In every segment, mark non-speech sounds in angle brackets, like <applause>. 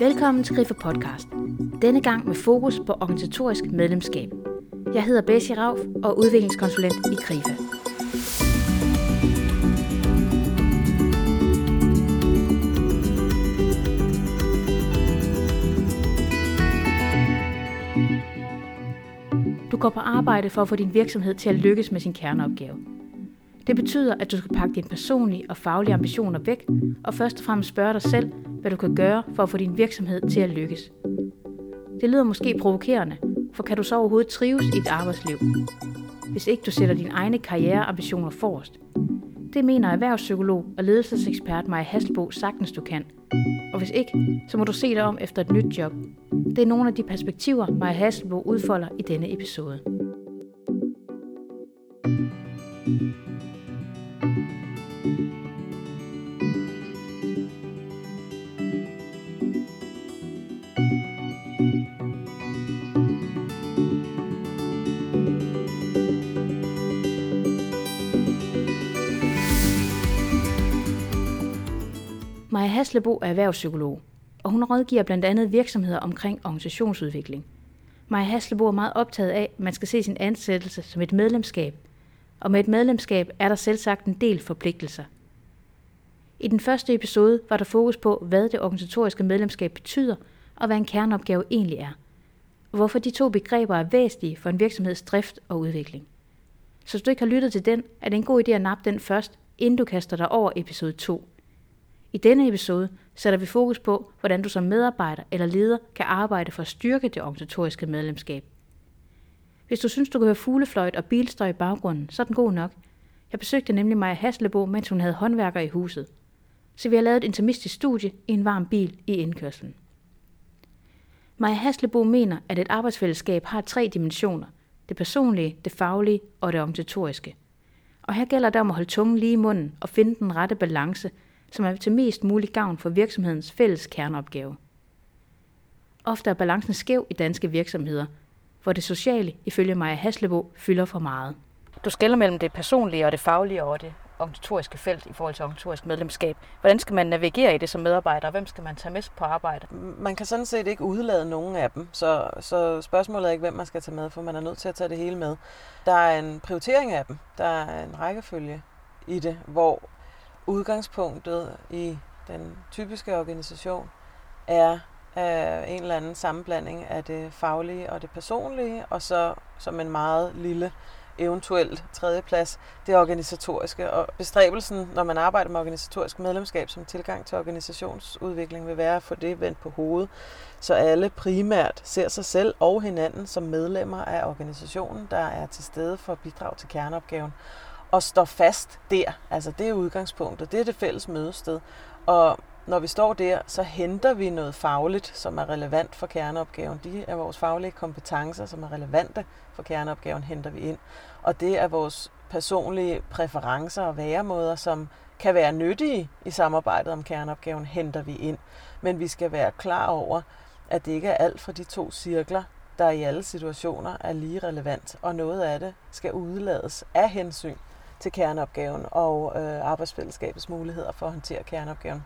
Velkommen til Griffe Podcast. Denne gang med fokus på organisatorisk medlemskab. Jeg hedder Bessie Rauf og er udviklingskonsulent i Grifa. Du går på arbejde for at få din virksomhed til at lykkes med sin kerneopgave. Det betyder, at du skal pakke dine personlige og faglige ambitioner væk, og først og fremmest spørge dig selv, hvad du kan gøre for at få din virksomhed til at lykkes. Det lyder måske provokerende, for kan du så overhovedet trives i dit arbejdsliv, hvis ikke du sætter dine egne karriereambitioner forrest? Det mener erhvervspsykolog og ledelsesekspert Maja Hasselbo sagtens du kan. Og hvis ikke, så må du se dig om efter et nyt job. Det er nogle af de perspektiver, Maja Hasselbo udfolder i denne episode. Haslebo er erhvervspsykolog, og hun rådgiver blandt andet virksomheder omkring organisationsudvikling. Maja Haslebo er meget optaget af, at man skal se sin ansættelse som et medlemskab, og med et medlemskab er der selvsagt en del forpligtelser. I den første episode var der fokus på, hvad det organisatoriske medlemskab betyder, og hvad en kerneopgave egentlig er, og hvorfor de to begreber er væsentlige for en virksomheds drift og udvikling. Så hvis du ikke har lyttet til den, er det en god idé at nappe den først, inden du kaster dig over episode 2. I denne episode sætter vi fokus på, hvordan du som medarbejder eller leder kan arbejde for at styrke det organisatoriske medlemskab. Hvis du synes, du kan høre fuglefløjt og bilstøj i baggrunden, så er den god nok. Jeg besøgte nemlig Maja Haslebo, mens hun havde håndværker i huset. Så vi har lavet et intimistisk studie i en varm bil i indkørslen. Maja Haslebo mener, at et arbejdsfællesskab har tre dimensioner. Det personlige, det faglige og det organisatoriske. Og her gælder det om at holde tungen lige i munden og finde den rette balance, som er til mest mulig gavn for virksomhedens fælles kerneopgave. Ofte er balancen skæv i danske virksomheder, hvor det sociale, ifølge Maja Haslebo, fylder for meget. Du skælder mellem det personlige og det faglige og det organisatoriske felt i forhold til organisatorisk medlemskab. Hvordan skal man navigere i det som medarbejder, og hvem skal man tage med på arbejde? Man kan sådan set ikke udlade nogen af dem, så, så spørgsmålet er ikke, hvem man skal tage med, for man er nødt til at tage det hele med. Der er en prioritering af dem, der er en rækkefølge i det, hvor udgangspunktet i den typiske organisation er øh, en eller anden sammenblanding af det faglige og det personlige, og så som en meget lille eventuelt tredjeplads, det organisatoriske. Og bestræbelsen, når man arbejder med organisatorisk medlemskab som tilgang til organisationsudvikling, vil være at få det vendt på hovedet, så alle primært ser sig selv og hinanden som medlemmer af organisationen, der er til stede for at bidrage til kerneopgaven og står fast der. Altså det er udgangspunktet, det er det fælles mødested. Og når vi står der, så henter vi noget fagligt, som er relevant for kerneopgaven. De er vores faglige kompetencer, som er relevante for kerneopgaven, henter vi ind. Og det er vores personlige præferencer og væremåder, som kan være nyttige i samarbejdet om kerneopgaven, henter vi ind. Men vi skal være klar over, at det ikke er alt fra de to cirkler, der i alle situationer er lige relevant, og noget af det skal udlades af hensyn til kerneopgaven og øh, arbejdsfællesskabets muligheder for at håndtere kerneopgaven.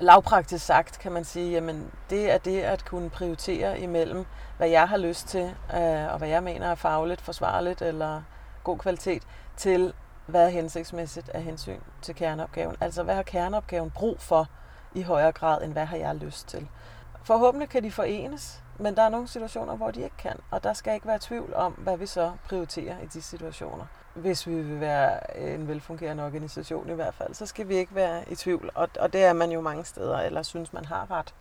Lavpraktisk sagt kan man sige, jamen det er det at kunne prioritere imellem, hvad jeg har lyst til, øh, og hvad jeg mener er fagligt, forsvarligt eller god kvalitet, til hvad er hensigtsmæssigt af hensyn til kerneopgaven. Altså hvad har kerneopgaven brug for i højere grad, end hvad har jeg lyst til. Forhåbentlig kan de forenes, men der er nogle situationer, hvor de ikke kan, og der skal ikke være tvivl om, hvad vi så prioriterer i de situationer hvis vi vil være en velfungerende organisation i hvert fald, så skal vi ikke være i tvivl. Og, og det er man jo mange steder, eller synes man har ret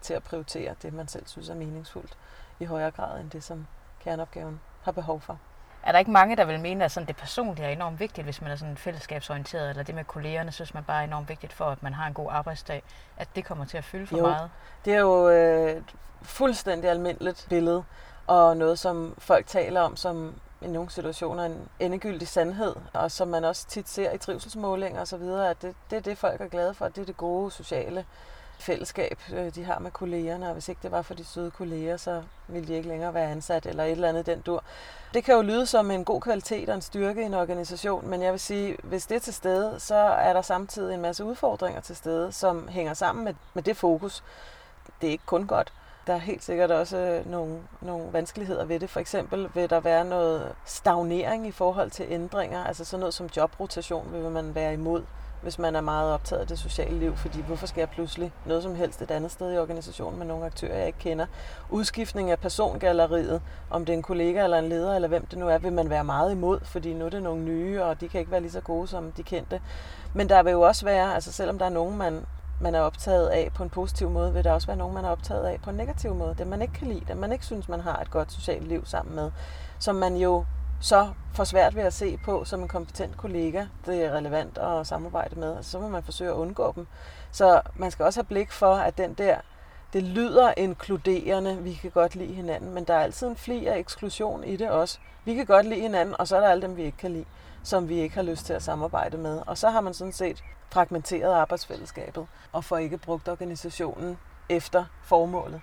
til at prioritere det, man selv synes er meningsfuldt, i højere grad end det, som kerneopgaven har behov for. Er der ikke mange, der vil mene, at sådan det personlige er enormt vigtigt, hvis man er sådan fællesskabsorienteret, eller det med kollegerne, synes man bare er enormt vigtigt for, at man har en god arbejdsdag, at det kommer til at fylde for jo, meget? det er jo øh, et fuldstændig almindeligt billede, og noget, som folk taler om som i nogle situationer en endegyldig sandhed, og som man også tit ser i trivselsmålinger osv., at det, det er det, folk er glade for. Det er det gode sociale fællesskab, øh, de har med kollegerne, og hvis ikke det var for de søde kolleger, så ville de ikke længere være ansat, eller et eller andet den dur. Det kan jo lyde som en god kvalitet og en styrke i en organisation, men jeg vil sige, hvis det er til stede, så er der samtidig en masse udfordringer til stede, som hænger sammen med, med det fokus. det er ikke kun godt. Der er helt sikkert også øh, nogle, nogle vanskeligheder ved det. For eksempel vil der være noget stagnering i forhold til ændringer, altså sådan noget som jobrotation vil man være imod hvis man er meget optaget af det sociale liv, fordi hvorfor skal jeg pludselig noget som helst et andet sted i organisationen med nogle aktører, jeg ikke kender. Udskiftning af persongalleriet, om det er en kollega eller en leder, eller hvem det nu er, vil man være meget imod, fordi nu er det nogle nye, og de kan ikke være lige så gode som de kendte. Men der vil jo også være, altså selvom der er nogen, man, man er optaget af på en positiv måde, vil der også være nogen, man er optaget af på en negativ måde. Det man ikke kan lide, det man ikke synes, man har et godt socialt liv sammen med, som man jo så får svært ved at se på som en kompetent kollega, det er relevant at samarbejde med, altså, så må man forsøge at undgå dem. Så man skal også have blik for, at den der, det lyder inkluderende, vi kan godt lide hinanden, men der er altid en fli af eksklusion i det også. Vi kan godt lide hinanden, og så er der alle dem, vi ikke kan lide, som vi ikke har lyst til at samarbejde med. Og så har man sådan set fragmenteret arbejdsfællesskabet, og får ikke brugt organisationen efter formålet.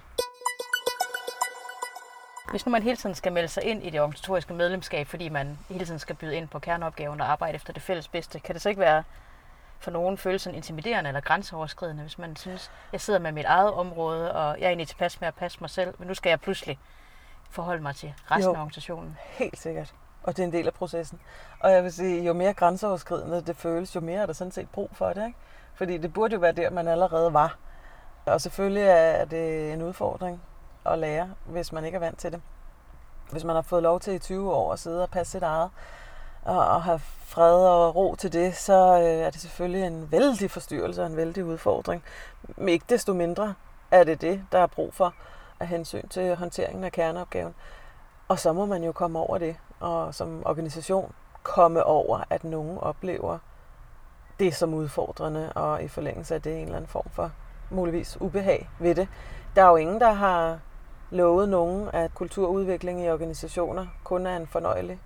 Hvis nu man hele tiden skal melde sig ind i det organisatoriske medlemskab, fordi man hele tiden skal byde ind på kerneopgaven og arbejde efter det fælles bedste, kan det så ikke være for nogen følelsen intimiderende eller grænseoverskridende, hvis man synes, jeg sidder med mit eget område, og jeg er egentlig tilpas med at passe mig selv, men nu skal jeg pludselig forholde mig til resten jo, af organisationen. helt sikkert. Og det er en del af processen. Og jeg vil sige, jo mere grænseoverskridende det føles, jo mere er der sådan set brug for det. Ikke? Fordi det burde jo være der, man allerede var. Og selvfølgelig er det en udfordring at lære, hvis man ikke er vant til det. Hvis man har fået lov til i 20 år at sidde og passe sit eget, og, have fred og ro til det, så øh, er det selvfølgelig en vældig forstyrrelse og en vældig udfordring. Men ikke desto mindre er det det, der er brug for af hensyn til håndteringen af kerneopgaven. Og så må man jo komme over det, og som organisation komme over, at nogen oplever det som udfordrende, og i forlængelse af det en eller anden form for muligvis ubehag ved det. Der er jo ingen, der har lovet nogen, at kulturudvikling i organisationer kun er en fornøjelig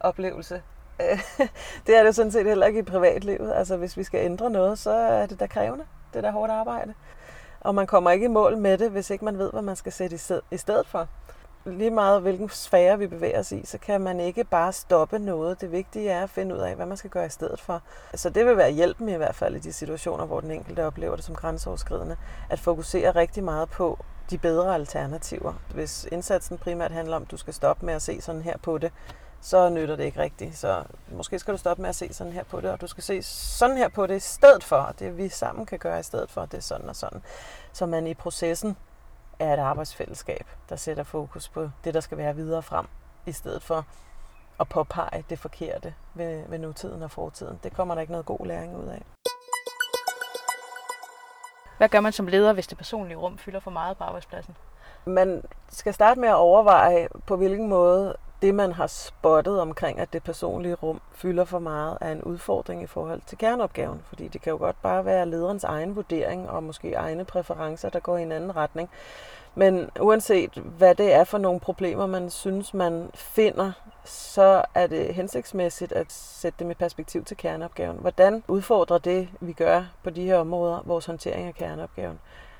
oplevelse. <laughs> det er det sådan set heller ikke i privatlivet. Altså hvis vi skal ændre noget, så er det da krævende. Det er da hårdt arbejde. Og man kommer ikke i mål med det, hvis ikke man ved, hvad man skal sætte i stedet for. Lige meget hvilken sfære vi bevæger os i, så kan man ikke bare stoppe noget. Det vigtige er at finde ud af, hvad man skal gøre i stedet for. Så det vil være hjælpen i hvert fald i de situationer, hvor den enkelte oplever det som grænseoverskridende. At fokusere rigtig meget på de bedre alternativer. Hvis indsatsen primært handler om, at du skal stoppe med at se sådan her på det, så nytter det ikke rigtigt. Så måske skal du stoppe med at se sådan her på det, og du skal se sådan her på det i stedet for. Det vi sammen kan gøre i stedet for, det er sådan og sådan. Så man i processen er et arbejdsfællesskab, der sætter fokus på det, der skal være videre frem, i stedet for at påpege det forkerte ved, ved nutiden og fortiden. Det kommer der ikke noget god læring ud af. Hvad gør man som leder, hvis det personlige rum fylder for meget på arbejdspladsen? Man skal starte med at overveje, på hvilken måde det, man har spottet omkring, at det personlige rum fylder for meget, er en udfordring i forhold til kerneopgaven. Fordi det kan jo godt bare være lederens egen vurdering og måske egne præferencer, der går i en anden retning. Men uanset hvad det er for nogle problemer, man synes, man finder, så er det hensigtsmæssigt at sætte dem i perspektiv til kerneopgaven. Hvordan udfordrer det, vi gør på de her områder, vores håndtering af kerneopgaven?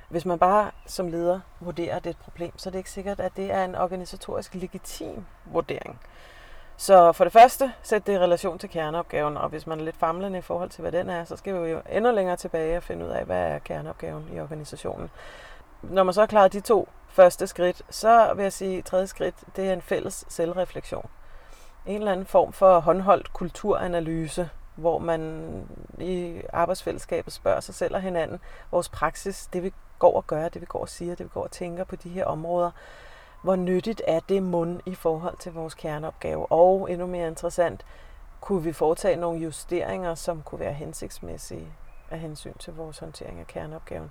Hvis man bare som leder vurderer, at det er et problem, så er det ikke sikkert, at det er en organisatorisk legitim vurdering. Så for det første, sæt det i relation til kerneopgaven, og hvis man er lidt famlende i forhold til, hvad den er, så skal vi jo endnu længere tilbage og finde ud af, hvad er kerneopgaven i organisationen. Når man så har klaret de to første skridt, så vil jeg sige, at tredje skridt, det er en fælles selvreflektion. En eller anden form for håndholdt kulturanalyse, hvor man i arbejdsfællesskabet spørger sig selv og hinanden, vores praksis, det vi går og gør, det vi går og siger, det vi går og tænker på de her områder, hvor nyttigt er det mund i forhold til vores kerneopgave? Og endnu mere interessant, kunne vi foretage nogle justeringer, som kunne være hensigtsmæssige af hensyn til vores håndtering af kerneopgaven?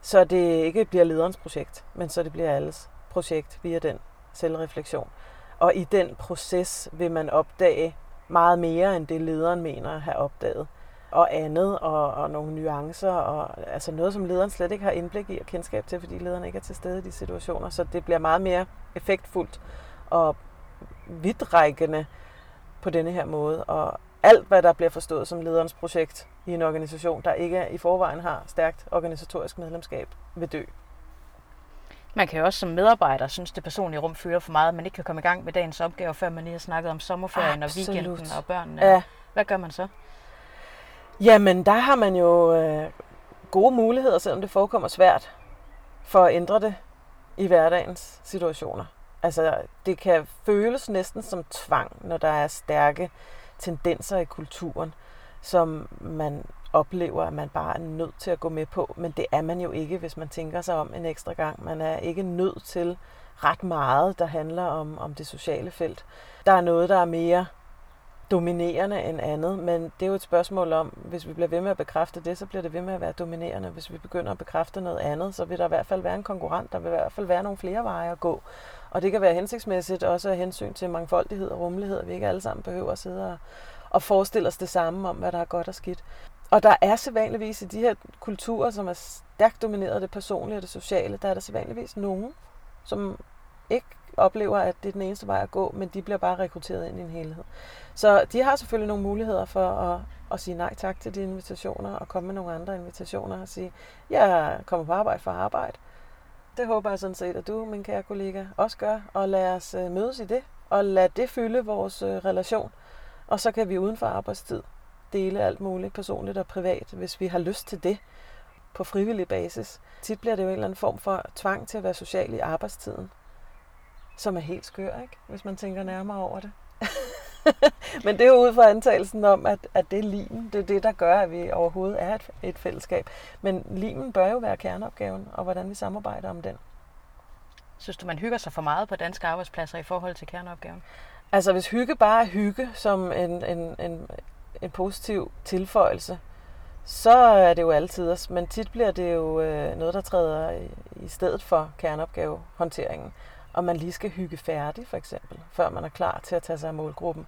Så det ikke bliver lederens projekt, men så det bliver alles projekt via den selvreflektion. Og i den proces vil man opdage meget mere, end det lederen mener at have opdaget. Og andet, og, og nogle nuancer, og altså noget, som lederen slet ikke har indblik i og kendskab til, fordi lederen ikke er til stede i de situationer. Så det bliver meget mere effektfuldt og vidtrækkende på denne her måde. Og alt, hvad der bliver forstået som lederens projekt i en organisation, der ikke i forvejen har stærkt organisatorisk medlemskab, vil dø. Man kan jo også som medarbejder synes, det personlige rum fylder for meget, at man ikke kan komme i gang med dagens opgave, før man lige har snakket om sommerferien Absolut. og weekenden og børnene. Ja. Hvad gør man så? Jamen, der har man jo øh, gode muligheder, selvom det forekommer svært, for at ændre det i hverdagens situationer. Altså, det kan føles næsten som tvang, når der er stærke tendenser i kulturen, som man oplever, at man bare er nødt til at gå med på. Men det er man jo ikke, hvis man tænker sig om en ekstra gang. Man er ikke nødt til ret meget, der handler om, om det sociale felt. Der er noget, der er mere dominerende end andet, men det er jo et spørgsmål om, hvis vi bliver ved med at bekræfte det, så bliver det ved med at være dominerende. Hvis vi begynder at bekræfte noget andet, så vil der i hvert fald være en konkurrent, der vil i hvert fald være nogle flere veje at gå. Og det kan være hensigtsmæssigt også af hensyn til mangfoldighed og rummelighed, at vi ikke alle sammen behøver at sidde og, og forestille os det samme om, hvad der er godt og skidt. Og der er sædvanligvis i de her kulturer, som er stærkt domineret af det personlige og det sociale, der er der sædvanligvis nogen, som ikke oplever, at det er den eneste vej at gå, men de bliver bare rekrutteret ind i en helhed. Så de har selvfølgelig nogle muligheder for at, at sige nej tak til de invitationer, og komme med nogle andre invitationer og sige, jeg kommer på arbejde for arbejde. Det håber jeg sådan set, at du, min kære kollega, også gør, og lad os øh, mødes i det, og lad det fylde vores øh, relation. Og så kan vi uden for arbejdstid dele alt muligt personligt og privat, hvis vi har lyst til det på frivillig basis. Tit bliver det jo en eller anden form for tvang til at være social i arbejdstiden, som er helt skør, ikke? hvis man tænker nærmere over det. <laughs> Men det er jo ud fra antagelsen om, at, at det er limen. Det er det, der gør, at vi overhovedet er et, et fællesskab. Men limen bør jo være kerneopgaven, og hvordan vi samarbejder om den. Synes du, man hygger sig for meget på danske arbejdspladser i forhold til kerneopgaven? Altså, hvis hygge bare er hygge som en, en, en, en positiv tilføjelse, så er det jo altid. Men tit bliver det jo øh, noget, der træder i, i stedet for kerneopgavehåndteringen. Og man lige skal hygge færdig, for eksempel, før man er klar til at tage sig af målgruppen,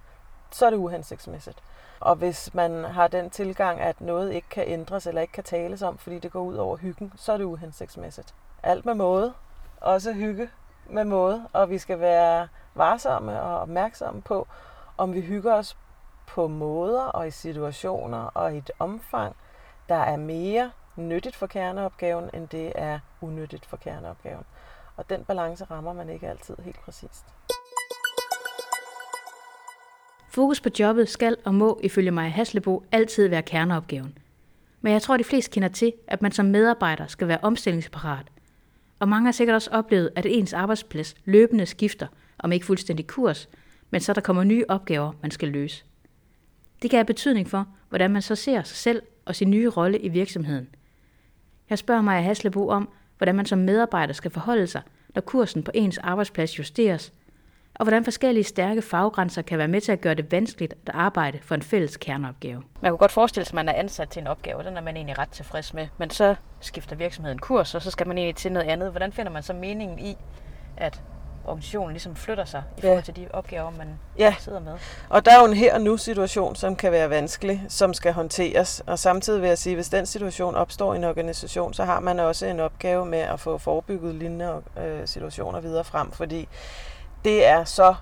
så er det uhensigtsmæssigt. Og hvis man har den tilgang, at noget ikke kan ændres eller ikke kan tales om, fordi det går ud over hyggen, så er det uhensigtsmæssigt. Alt med måde. Også hygge med måde. Og vi skal være varsomme og opmærksomme på, om vi hygger os på måder og i situationer og i et omfang, der er mere nyttigt for kerneopgaven, end det er unyttigt for kerneopgaven. Og den balance rammer man ikke altid helt præcist. Fokus på jobbet skal og må ifølge mig Haslebo altid være kerneopgaven. Men jeg tror, de fleste kender til, at man som medarbejder skal være omstillingsparat. Og mange har sikkert også oplevet, at ens arbejdsplads løbende skifter, om ikke fuldstændig kurs, men så der kommer nye opgaver, man skal løse. Det kan have betydning for, hvordan man så ser sig selv og sin nye rolle i virksomheden. Jeg spørger mig Haslebo om, hvordan man som medarbejder skal forholde sig, når kursen på ens arbejdsplads justeres, og hvordan forskellige stærke faggrænser kan være med til at gøre det vanskeligt at arbejde for en fælles kerneopgave. Man kunne godt forestille sig, at man er ansat til en opgave, og den er man egentlig ret tilfreds med, men så skifter virksomheden kurs, og så skal man egentlig til noget andet. Hvordan finder man så meningen i, at organisationen ligesom flytter sig i forhold til de opgaver, man ja. sidder med. Og der er jo en her og nu situation, som kan være vanskelig, som skal håndteres. Og samtidig vil jeg sige, hvis den situation opstår i en organisation, så har man også en opgave med at få forebygget lignende øh, situationer videre frem, fordi det er så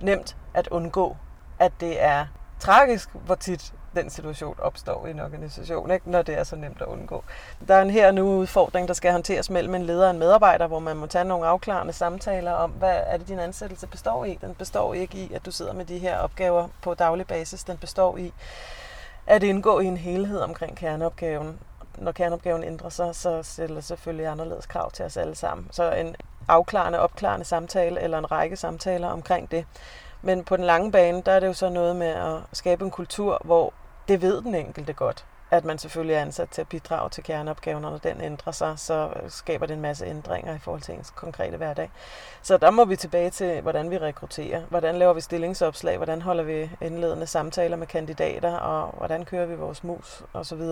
nemt at undgå, at det er tragisk, hvor tit den situation opstår i en organisation, ikke? når det er så nemt at undgå. Der er en her nu udfordring, der skal håndteres mellem en leder og en medarbejder, hvor man må tage nogle afklarende samtaler om, hvad er det, din ansættelse består i. Den består ikke i, at du sidder med de her opgaver på daglig basis. Den består i at indgå i en helhed omkring kerneopgaven. Når kerneopgaven ændrer sig, så stiller selvfølgelig anderledes krav til os alle sammen. Så en afklarende, opklarende samtale eller en række samtaler omkring det. Men på den lange bane, der er det jo så noget med at skabe en kultur, hvor det ved den enkelte godt, at man selvfølgelig er ansat til at bidrage til kerneopgaven, og når den ændrer sig, så øh, skaber det en masse ændringer i forhold til ens konkrete hverdag. Så der må vi tilbage til, hvordan vi rekrutterer, hvordan laver vi stillingsopslag, hvordan holder vi indledende samtaler med kandidater, og hvordan kører vi vores mus osv.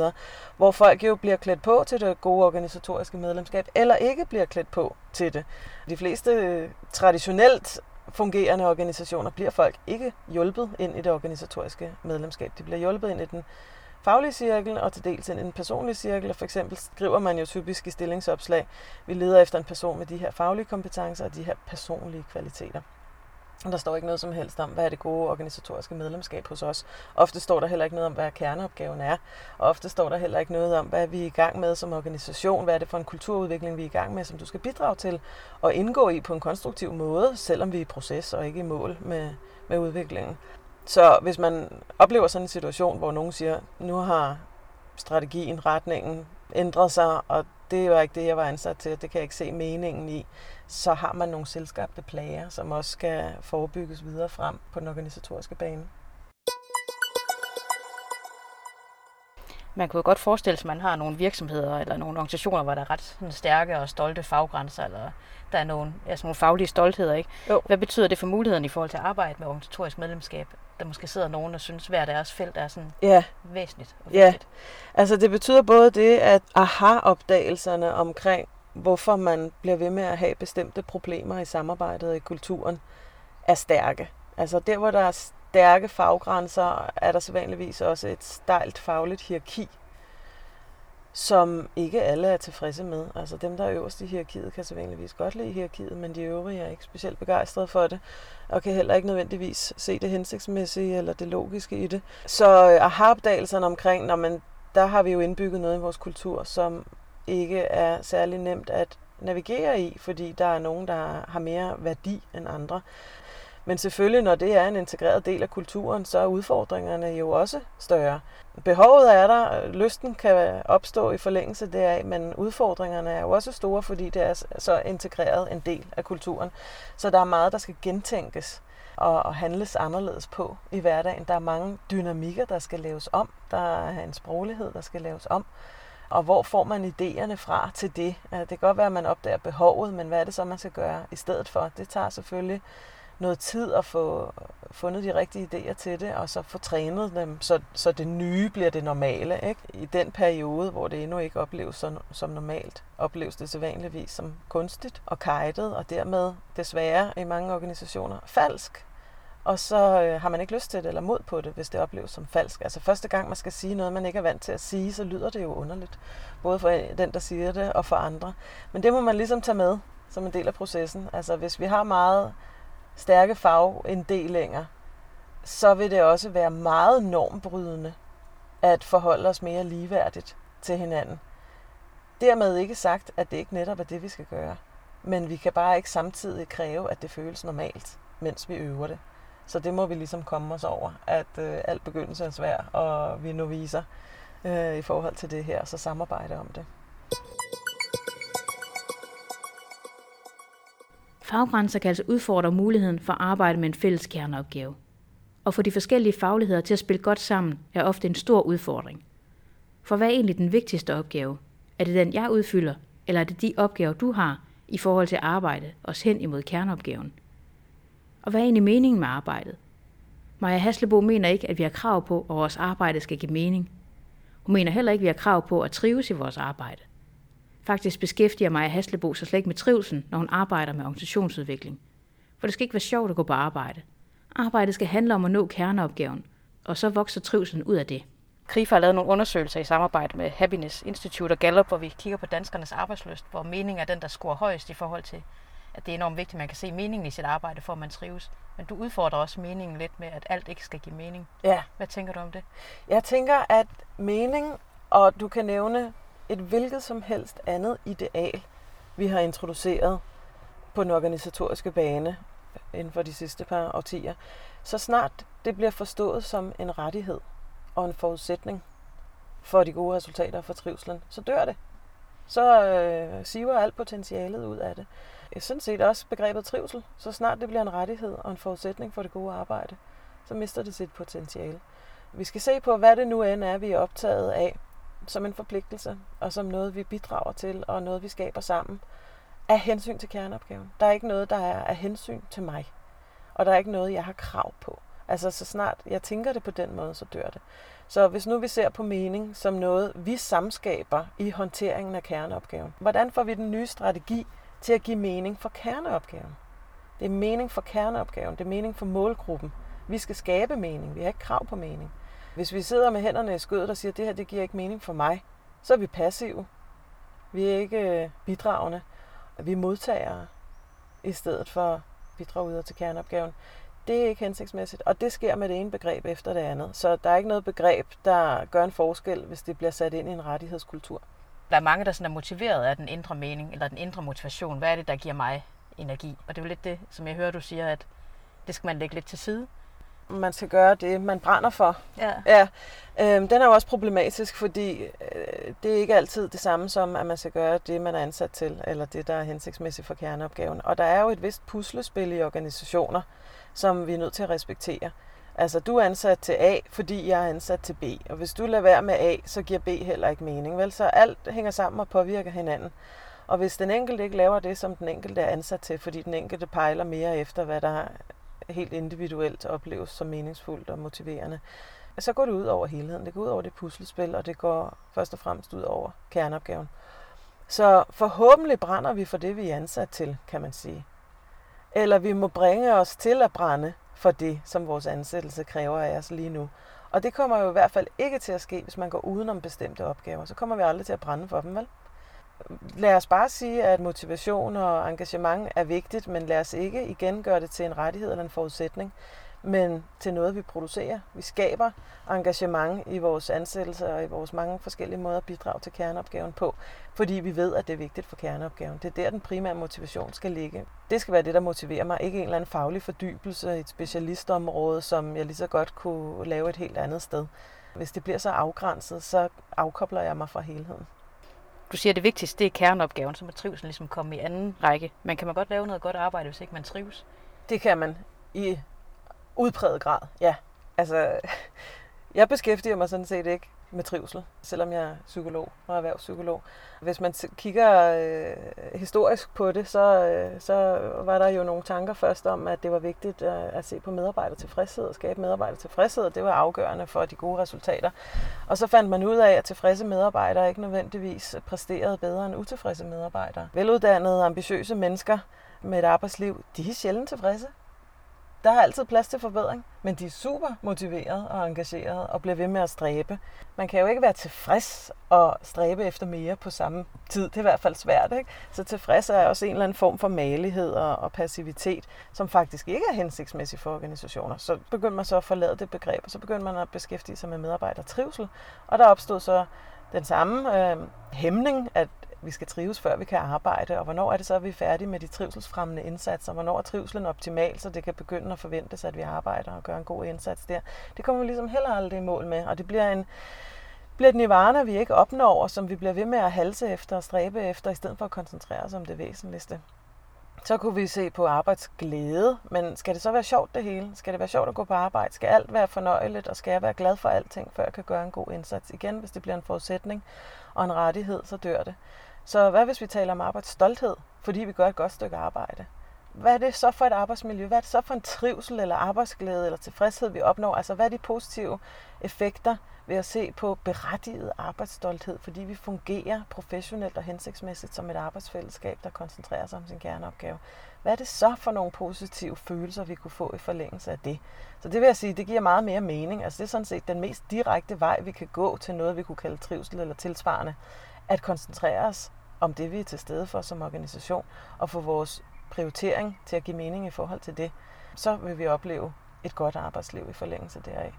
Hvor folk jo bliver klædt på til det gode organisatoriske medlemskab, eller ikke bliver klædt på til det. De fleste øh, traditionelt fungerende organisationer bliver folk ikke hjulpet ind i det organisatoriske medlemskab. De bliver hjulpet ind i den faglige cirkel og til dels ind i den personlige cirkel. Og for eksempel skriver man jo typisk i stillingsopslag, vi leder efter en person med de her faglige kompetencer og de her personlige kvaliteter. Og der står ikke noget som helst om, hvad er det gode organisatoriske medlemskab hos os. Ofte står der heller ikke noget om, hvad kerneopgaven er. Og ofte står der heller ikke noget om, hvad vi er i gang med som organisation. Hvad er det for en kulturudvikling, vi er i gang med, som du skal bidrage til og indgå i på en konstruktiv måde, selvom vi er i proces og ikke i mål med, med udviklingen. Så hvis man oplever sådan en situation, hvor nogen siger, nu har strategien, retningen ændret sig, og det var ikke det, jeg var ansat til, det kan jeg ikke se meningen i, så har man nogle selskabte plager, som også skal forebygges videre frem på den organisatoriske bane. Man kunne jo godt forestille sig, at man har nogle virksomheder eller nogle organisationer, hvor der er ret sådan, stærke og stolte faggrænser, eller der er nogle, altså nogle faglige stoltheder. Ikke? Jo. Hvad betyder det for muligheden i forhold til at arbejde med organisatorisk medlemskab? Der måske sidder nogen, der synes, hver deres felt er sådan ja. væsentligt og Ja, altså det betyder både det, at aha-opdagelserne omkring, hvorfor man bliver ved med at have bestemte problemer i samarbejdet i kulturen, er stærke. Altså der, hvor der er stærke faggrænser, er der sædvanligvis også et stejlt fagligt hierarki, som ikke alle er tilfredse med. Altså dem, der er øverst i hierarkiet, kan sædvanligvis godt lide hierarkiet, men de øvrige er ikke specielt begejstrede for det, og kan heller ikke nødvendigvis se det hensigtsmæssige eller det logiske i det. Så øh, aha-opdagelserne omkring, når man, der har vi jo indbygget noget i vores kultur, som ikke er særlig nemt at navigere i, fordi der er nogen, der har mere værdi end andre. Men selvfølgelig, når det er en integreret del af kulturen, så er udfordringerne jo også større. Behovet er der, lysten kan opstå i forlængelse deraf, men udfordringerne er jo også store, fordi det er så integreret en del af kulturen. Så der er meget, der skal gentænkes og, handles anderledes på i hverdagen. Der er mange dynamikker, der skal laves om. Der er en sproglighed, der skal laves om. Og hvor får man idéerne fra til det? Det kan godt være, at man opdager behovet, men hvad er det så, man skal gøre i stedet for? Det tager selvfølgelig noget tid at få fundet de rigtige idéer til det, og så få trænet dem, så, så det nye bliver det normale. Ikke? I den periode, hvor det endnu ikke opleves som, som normalt, opleves det sædvanligvis som kunstigt og kajtet, og dermed desværre i mange organisationer falsk. Og så øh, har man ikke lyst til det eller mod på det, hvis det opleves som falsk. Altså første gang man skal sige noget, man ikke er vant til at sige, så lyder det jo underligt. Både for den, der siger det, og for andre. Men det må man ligesom tage med som en del af processen. Altså hvis vi har meget stærke faginddelinger, så vil det også være meget normbrydende at forholde os mere ligeværdigt til hinanden. Dermed ikke sagt, at det ikke netop er det, vi skal gøre. Men vi kan bare ikke samtidig kræve, at det føles normalt, mens vi øver det. Så det må vi ligesom komme os over, at øh, alt begyndelse er svær, og vi nu viser øh, i forhold til det her, så samarbejde om det. Faggrænser kan altså udfordre muligheden for at arbejde med en fælles kerneopgave. Og for de forskellige fagligheder til at spille godt sammen er ofte en stor udfordring. For hvad er egentlig den vigtigste opgave? Er det den, jeg udfylder, eller er det de opgaver, du har i forhold til arbejde, os hen imod kerneopgaven? Og hvad er egentlig meningen med arbejdet? Maja Haslebo mener ikke, at vi har krav på, at vores arbejde skal give mening. Hun mener heller ikke, at vi har krav på at trives i vores arbejde. Faktisk beskæftiger Maja Haslebo sig slet ikke med trivsel, når hun arbejder med organisationsudvikling. For det skal ikke være sjovt at gå på arbejde. Arbejdet skal handle om at nå kerneopgaven, og så vokser trivselen ud af det. KRIFA har lavet nogle undersøgelser i samarbejde med Happiness Institute og Gallup, hvor vi kigger på danskernes arbejdsløst, hvor meningen er den, der scorer højst i forhold til, at det er enormt vigtigt, at man kan se meningen i sit arbejde, for at man trives. Men du udfordrer også meningen lidt med, at alt ikke skal give mening. Ja. Hvad tænker du om det? Jeg tænker, at mening, og du kan nævne et hvilket som helst andet ideal, vi har introduceret på den organisatoriske bane øh, inden for de sidste par årtier, så snart det bliver forstået som en rettighed og en forudsætning for de gode resultater for trivselen, så dør det. Så øh, siver alt potentialet ud af det. Sådan set også begrebet trivsel, så snart det bliver en rettighed og en forudsætning for det gode arbejde, så mister det sit potentiale. Vi skal se på, hvad det nu end er, vi er optaget af som en forpligtelse, og som noget, vi bidrager til, og noget, vi skaber sammen, af hensyn til kerneopgaven. Der er ikke noget, der er af hensyn til mig. Og der er ikke noget, jeg har krav på. Altså så snart jeg tænker det på den måde, så dør det. Så hvis nu vi ser på mening som noget, vi samskaber i håndteringen af kerneopgaven, hvordan får vi den nye strategi til at give mening for kerneopgaven? Det er mening for kerneopgaven, det er mening for målgruppen. Vi skal skabe mening, vi har ikke krav på mening. Hvis vi sidder med hænderne i skødet og siger, at det her det giver ikke mening for mig, så er vi passive. Vi er ikke øh, bidragende. Vi er modtagere i stedet for at bidrage videre til kerneopgaven. Det er ikke hensigtsmæssigt, og det sker med det ene begreb efter det andet. Så der er ikke noget begreb, der gør en forskel, hvis det bliver sat ind i en rettighedskultur. Der er mange, der sådan er motiveret af den indre mening, eller den indre motivation. Hvad er det, der giver mig energi? Og det er jo lidt det, som jeg hører, du siger, at det skal man lægge lidt til side man skal gøre det, man brænder for. Ja. ja. Øhm, den er jo også problematisk, fordi øh, det er ikke altid det samme som, at man skal gøre det, man er ansat til, eller det, der er hensigtsmæssigt for kerneopgaven. Og der er jo et vist puslespil i organisationer, som vi er nødt til at respektere. Altså, du er ansat til A, fordi jeg er ansat til B. Og hvis du lader være med A, så giver B heller ikke mening. Vel? Så alt hænger sammen og påvirker hinanden. Og hvis den enkelte ikke laver det, som den enkelte er ansat til, fordi den enkelte pejler mere efter, hvad der helt individuelt opleves som meningsfuldt og motiverende, så går det ud over helheden. Det går ud over det puslespil, og det går først og fremmest ud over kerneopgaven. Så forhåbentlig brænder vi for det, vi er ansat til, kan man sige. Eller vi må bringe os til at brænde for det, som vores ansættelse kræver af os lige nu. Og det kommer jo i hvert fald ikke til at ske, hvis man går udenom bestemte opgaver. Så kommer vi aldrig til at brænde for dem, vel? Lad os bare sige, at motivation og engagement er vigtigt, men lad os ikke igen gøre det til en rettighed eller en forudsætning men til noget, vi producerer. Vi skaber engagement i vores ansættelser og i vores mange forskellige måder at bidrage til kerneopgaven på, fordi vi ved, at det er vigtigt for kerneopgaven. Det er der, den primære motivation skal ligge. Det skal være det, der motiverer mig, ikke en eller anden faglig fordybelse i et specialistområde, som jeg lige så godt kunne lave et helt andet sted. Hvis det bliver så afgrænset, så afkobler jeg mig fra helheden. Du siger, at det vigtigste det er kerneopgaven, så må trivsel ligesom komme i anden række. Men kan man godt lave noget godt arbejde, hvis ikke man trives? Det kan man i udpræget grad, ja. Altså, <laughs> jeg beskæftiger mig sådan set ikke med trivsel, selvom jeg er psykolog og erhvervspsykolog. Hvis man kigger øh, historisk på det, så, øh, så var der jo nogle tanker først om, at det var vigtigt øh, at se på medarbejdertilfredshed og skabe medarbejdertilfredshed. Det var afgørende for de gode resultater. Og så fandt man ud af, at tilfredse medarbejdere ikke nødvendigvis præsterede bedre end utilfredse medarbejdere. Veluddannede, ambitiøse mennesker med et arbejdsliv, de er sjældent tilfredse. Der er altid plads til forbedring, men de er super motiverede og engagerede og bliver ved med at stræbe. Man kan jo ikke være tilfreds og stræbe efter mere på samme tid. Det er i hvert fald svært. Ikke? Så tilfreds er også en eller anden form for malighed og passivitet, som faktisk ikke er hensigtsmæssig for organisationer. Så begyndte man så at forlade det begreb, og så begyndte man at beskæftige sig med medarbejdertrivsel. Og der opstod så den samme øh, hæmning, at vi skal trives, før vi kan arbejde, og hvornår er det så, at vi er færdige med de trivselsfremmende indsatser, hvornår er trivselen optimal, så det kan begynde at forventes, at vi arbejder og gør en god indsats der. Det kommer vi ligesom heller aldrig i mål med, og det bliver en bliver et nirvana, vi ikke opnår, og som vi bliver ved med at halse efter og stræbe efter, i stedet for at koncentrere os om det væsentligste. Så kunne vi se på arbejdsglæde, men skal det så være sjovt det hele? Skal det være sjovt at gå på arbejde? Skal alt være fornøjeligt, og skal jeg være glad for alting, før jeg kan gøre en god indsats? Igen, hvis det bliver en forudsætning og en rettighed, så dør det. Så hvad hvis vi taler om arbejdsstolthed, fordi vi gør et godt stykke arbejde? Hvad er det så for et arbejdsmiljø? Hvad er det så for en trivsel eller arbejdsglæde eller tilfredshed, vi opnår? Altså, hvad er de positive effekter ved at se på berettiget arbejdsstolthed, fordi vi fungerer professionelt og hensigtsmæssigt som et arbejdsfællesskab, der koncentrerer sig om sin kerneopgave? Hvad er det så for nogle positive følelser, vi kunne få i forlængelse af det? Så det vil jeg sige, det giver meget mere mening. Altså det er sådan set den mest direkte vej, vi kan gå til noget, vi kunne kalde trivsel eller tilsvarende. At koncentrere os om det, vi er til stede for som organisation, og få vores prioritering til at give mening i forhold til det, så vil vi opleve et godt arbejdsliv i forlængelse deraf.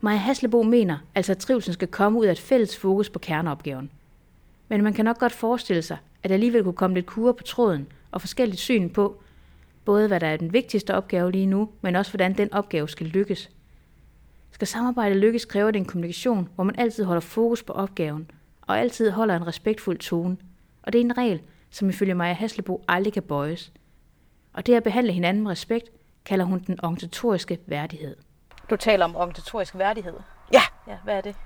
Maja Haslebo mener altså, at trivsel skal komme ud af et fælles fokus på kerneopgaven. Men man kan nok godt forestille sig, at der alligevel kunne komme lidt kur på tråden og forskelligt syn på, både hvad der er den vigtigste opgave lige nu, men også hvordan den opgave skal lykkes. Skal samarbejdet lykkes, kræver det en kommunikation, hvor man altid holder fokus på opgaven, og altid holder en respektfuld tone. Og det er en regel, som ifølge Maja Haslebo aldrig kan bøjes. Og det at behandle hinanden med respekt, kalder hun den organisatoriske værdighed. Du taler om organisatorisk værdighed. Ja. ja. Hvad er det?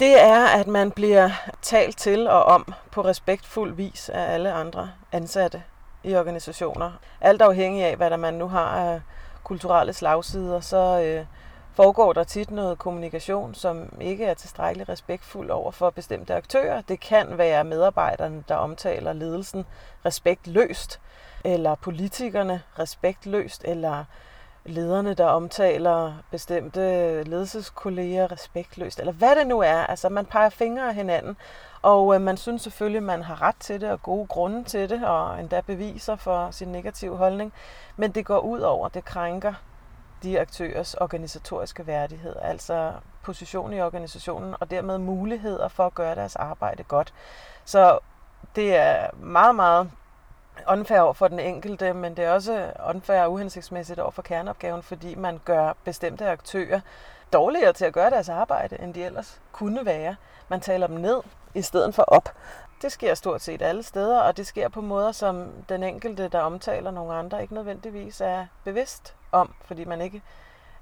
Det er, at man bliver talt til og om på respektfuld vis af alle andre ansatte i organisationer. Alt afhængig af, hvad der man nu har af kulturelle slagsider, så øh, foregår der tit noget kommunikation, som ikke er tilstrækkeligt respektfuld over for bestemte aktører. Det kan være medarbejderne, der omtaler ledelsen respektløst, eller politikerne respektløst, eller lederne, der omtaler bestemte ledelseskolleger respektløst, eller hvad det nu er. Altså, man peger fingre af hinanden, og øh, man synes selvfølgelig, at man har ret til det, og gode grunde til det, og endda beviser for sin negative holdning. Men det går ud over, det krænker de aktørers organisatoriske værdighed, altså position i organisationen, og dermed muligheder for at gøre deres arbejde godt. Så det er meget, meget unfair over for den enkelte, men det er også unfair og uhensigtsmæssigt over for kerneopgaven, fordi man gør bestemte aktører dårligere til at gøre deres arbejde, end de ellers kunne være. Man taler dem ned i stedet for op. Det sker stort set alle steder, og det sker på måder, som den enkelte, der omtaler nogle andre, ikke nødvendigvis er bevidst om, fordi man ikke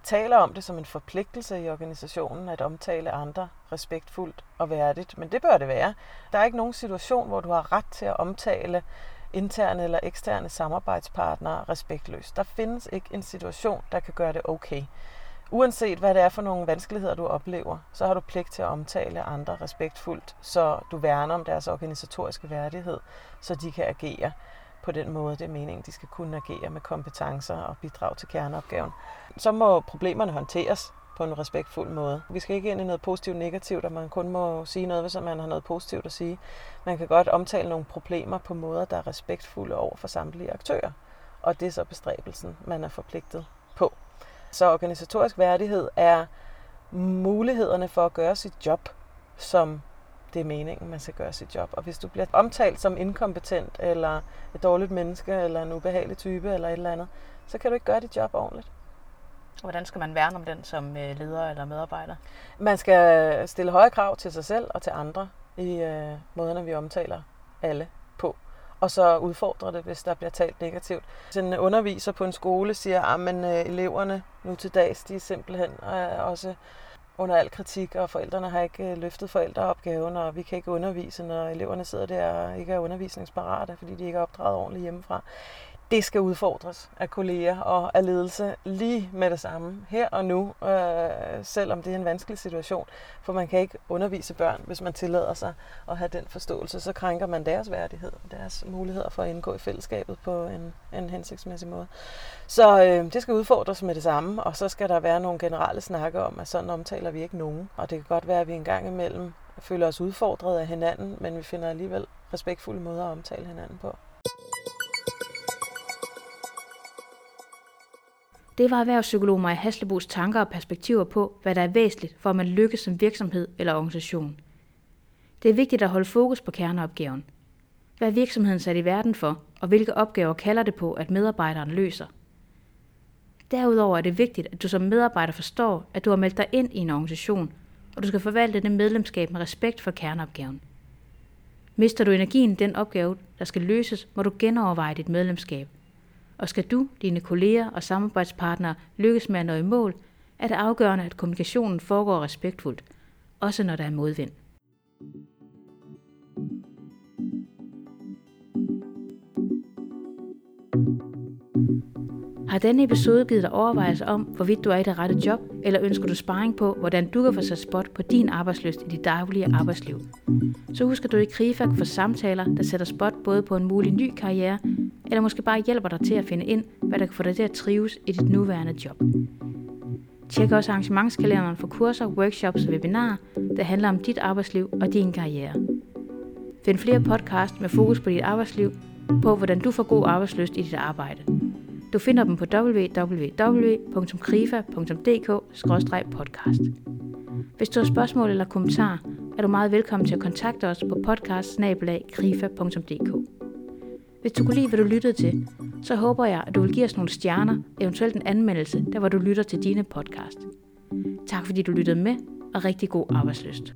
taler om det som en forpligtelse i organisationen at omtale andre respektfuldt og værdigt. Men det bør det være. Der er ikke nogen situation, hvor du har ret til at omtale interne eller eksterne samarbejdspartnere respektløst. Der findes ikke en situation, der kan gøre det okay. Uanset hvad det er for nogle vanskeligheder, du oplever, så har du pligt til at omtale andre respektfuldt, så du værner om deres organisatoriske værdighed, så de kan agere på den måde, det er meningen, de skal kunne agere med kompetencer og bidrag til kerneopgaven. Så må problemerne håndteres på en respektfuld måde. Vi skal ikke ind i noget positivt negativt, og man kun må sige noget, hvis man har noget positivt at sige. Man kan godt omtale nogle problemer på måder, der er respektfulde over for samtlige aktører. Og det er så bestræbelsen, man er forpligtet på. Så organisatorisk værdighed er mulighederne for at gøre sit job, som det er meningen, man skal gøre sit job. Og hvis du bliver omtalt som inkompetent, eller et dårligt menneske, eller en ubehagelig type, eller et eller andet, så kan du ikke gøre dit job ordentligt. Hvordan skal man værne om den som øh, leder eller medarbejder? Man skal stille høje krav til sig selv og til andre i øh, måderne, vi omtaler alle på. Og så udfordre det, hvis der bliver talt negativt. Hvis en underviser på en skole siger, at øh, eleverne nu til dags, de er simpelthen øh, også under al kritik, og forældrene har ikke øh, løftet forældreopgaven, og vi kan ikke undervise, når eleverne sidder der og ikke er undervisningsparate, fordi de ikke er opdraget ordentligt hjemmefra det skal udfordres af kolleger og af ledelse lige med det samme, her og nu, øh, selvom det er en vanskelig situation. For man kan ikke undervise børn, hvis man tillader sig at have den forståelse. Så krænker man deres værdighed, deres muligheder for at indgå i fællesskabet på en, en hensigtsmæssig måde. Så øh, det skal udfordres med det samme, og så skal der være nogle generelle snakke om, at sådan omtaler vi ikke nogen. Og det kan godt være, at vi en gang imellem føler os udfordret af hinanden, men vi finder alligevel respektfulde måder at omtale hinanden på. Det var erhvervspsykolog Maja Haslebos tanker og perspektiver på, hvad der er væsentligt for, at man lykkes som virksomhed eller organisation. Det er vigtigt at holde fokus på kerneopgaven. Hvad er virksomheden sat i verden for, og hvilke opgaver kalder det på, at medarbejderen løser? Derudover er det vigtigt, at du som medarbejder forstår, at du har meldt dig ind i en organisation, og du skal forvalte det medlemskab med respekt for kerneopgaven. Mister du energien i den opgave, der skal løses, må du genoverveje dit medlemskab – og skal du, dine kolleger og samarbejdspartnere lykkes med at nå i mål, er det afgørende, at kommunikationen foregår respektfuldt, også når der er modvind. Har denne episode givet dig overvejelser om, hvorvidt du er i det rette job, eller ønsker du sparring på, hvordan du kan få sat spot på din arbejdsløst i dit daglige arbejdsliv? Så husk at du i Krifak for samtaler, der sætter spot både på en mulig ny karriere, eller måske bare hjælper dig til at finde ind, hvad der kan få dig til at trives i dit nuværende job. Tjek også arrangementskalenderen for kurser, workshops og webinarer, der handler om dit arbejdsliv og din karriere. Find flere podcast med fokus på dit arbejdsliv, på hvordan du får god arbejdsløst i dit arbejde. Du finder dem på www.krifa.dk-podcast. Hvis du har spørgsmål eller kommentarer, er du meget velkommen til at kontakte os på podcast hvis du kunne lide, hvad du lyttede til, så håber jeg, at du vil give os nogle stjerner, eventuelt en anmeldelse, der hvor du lytter til dine podcast. Tak fordi du lyttede med, og rigtig god arbejdsløst.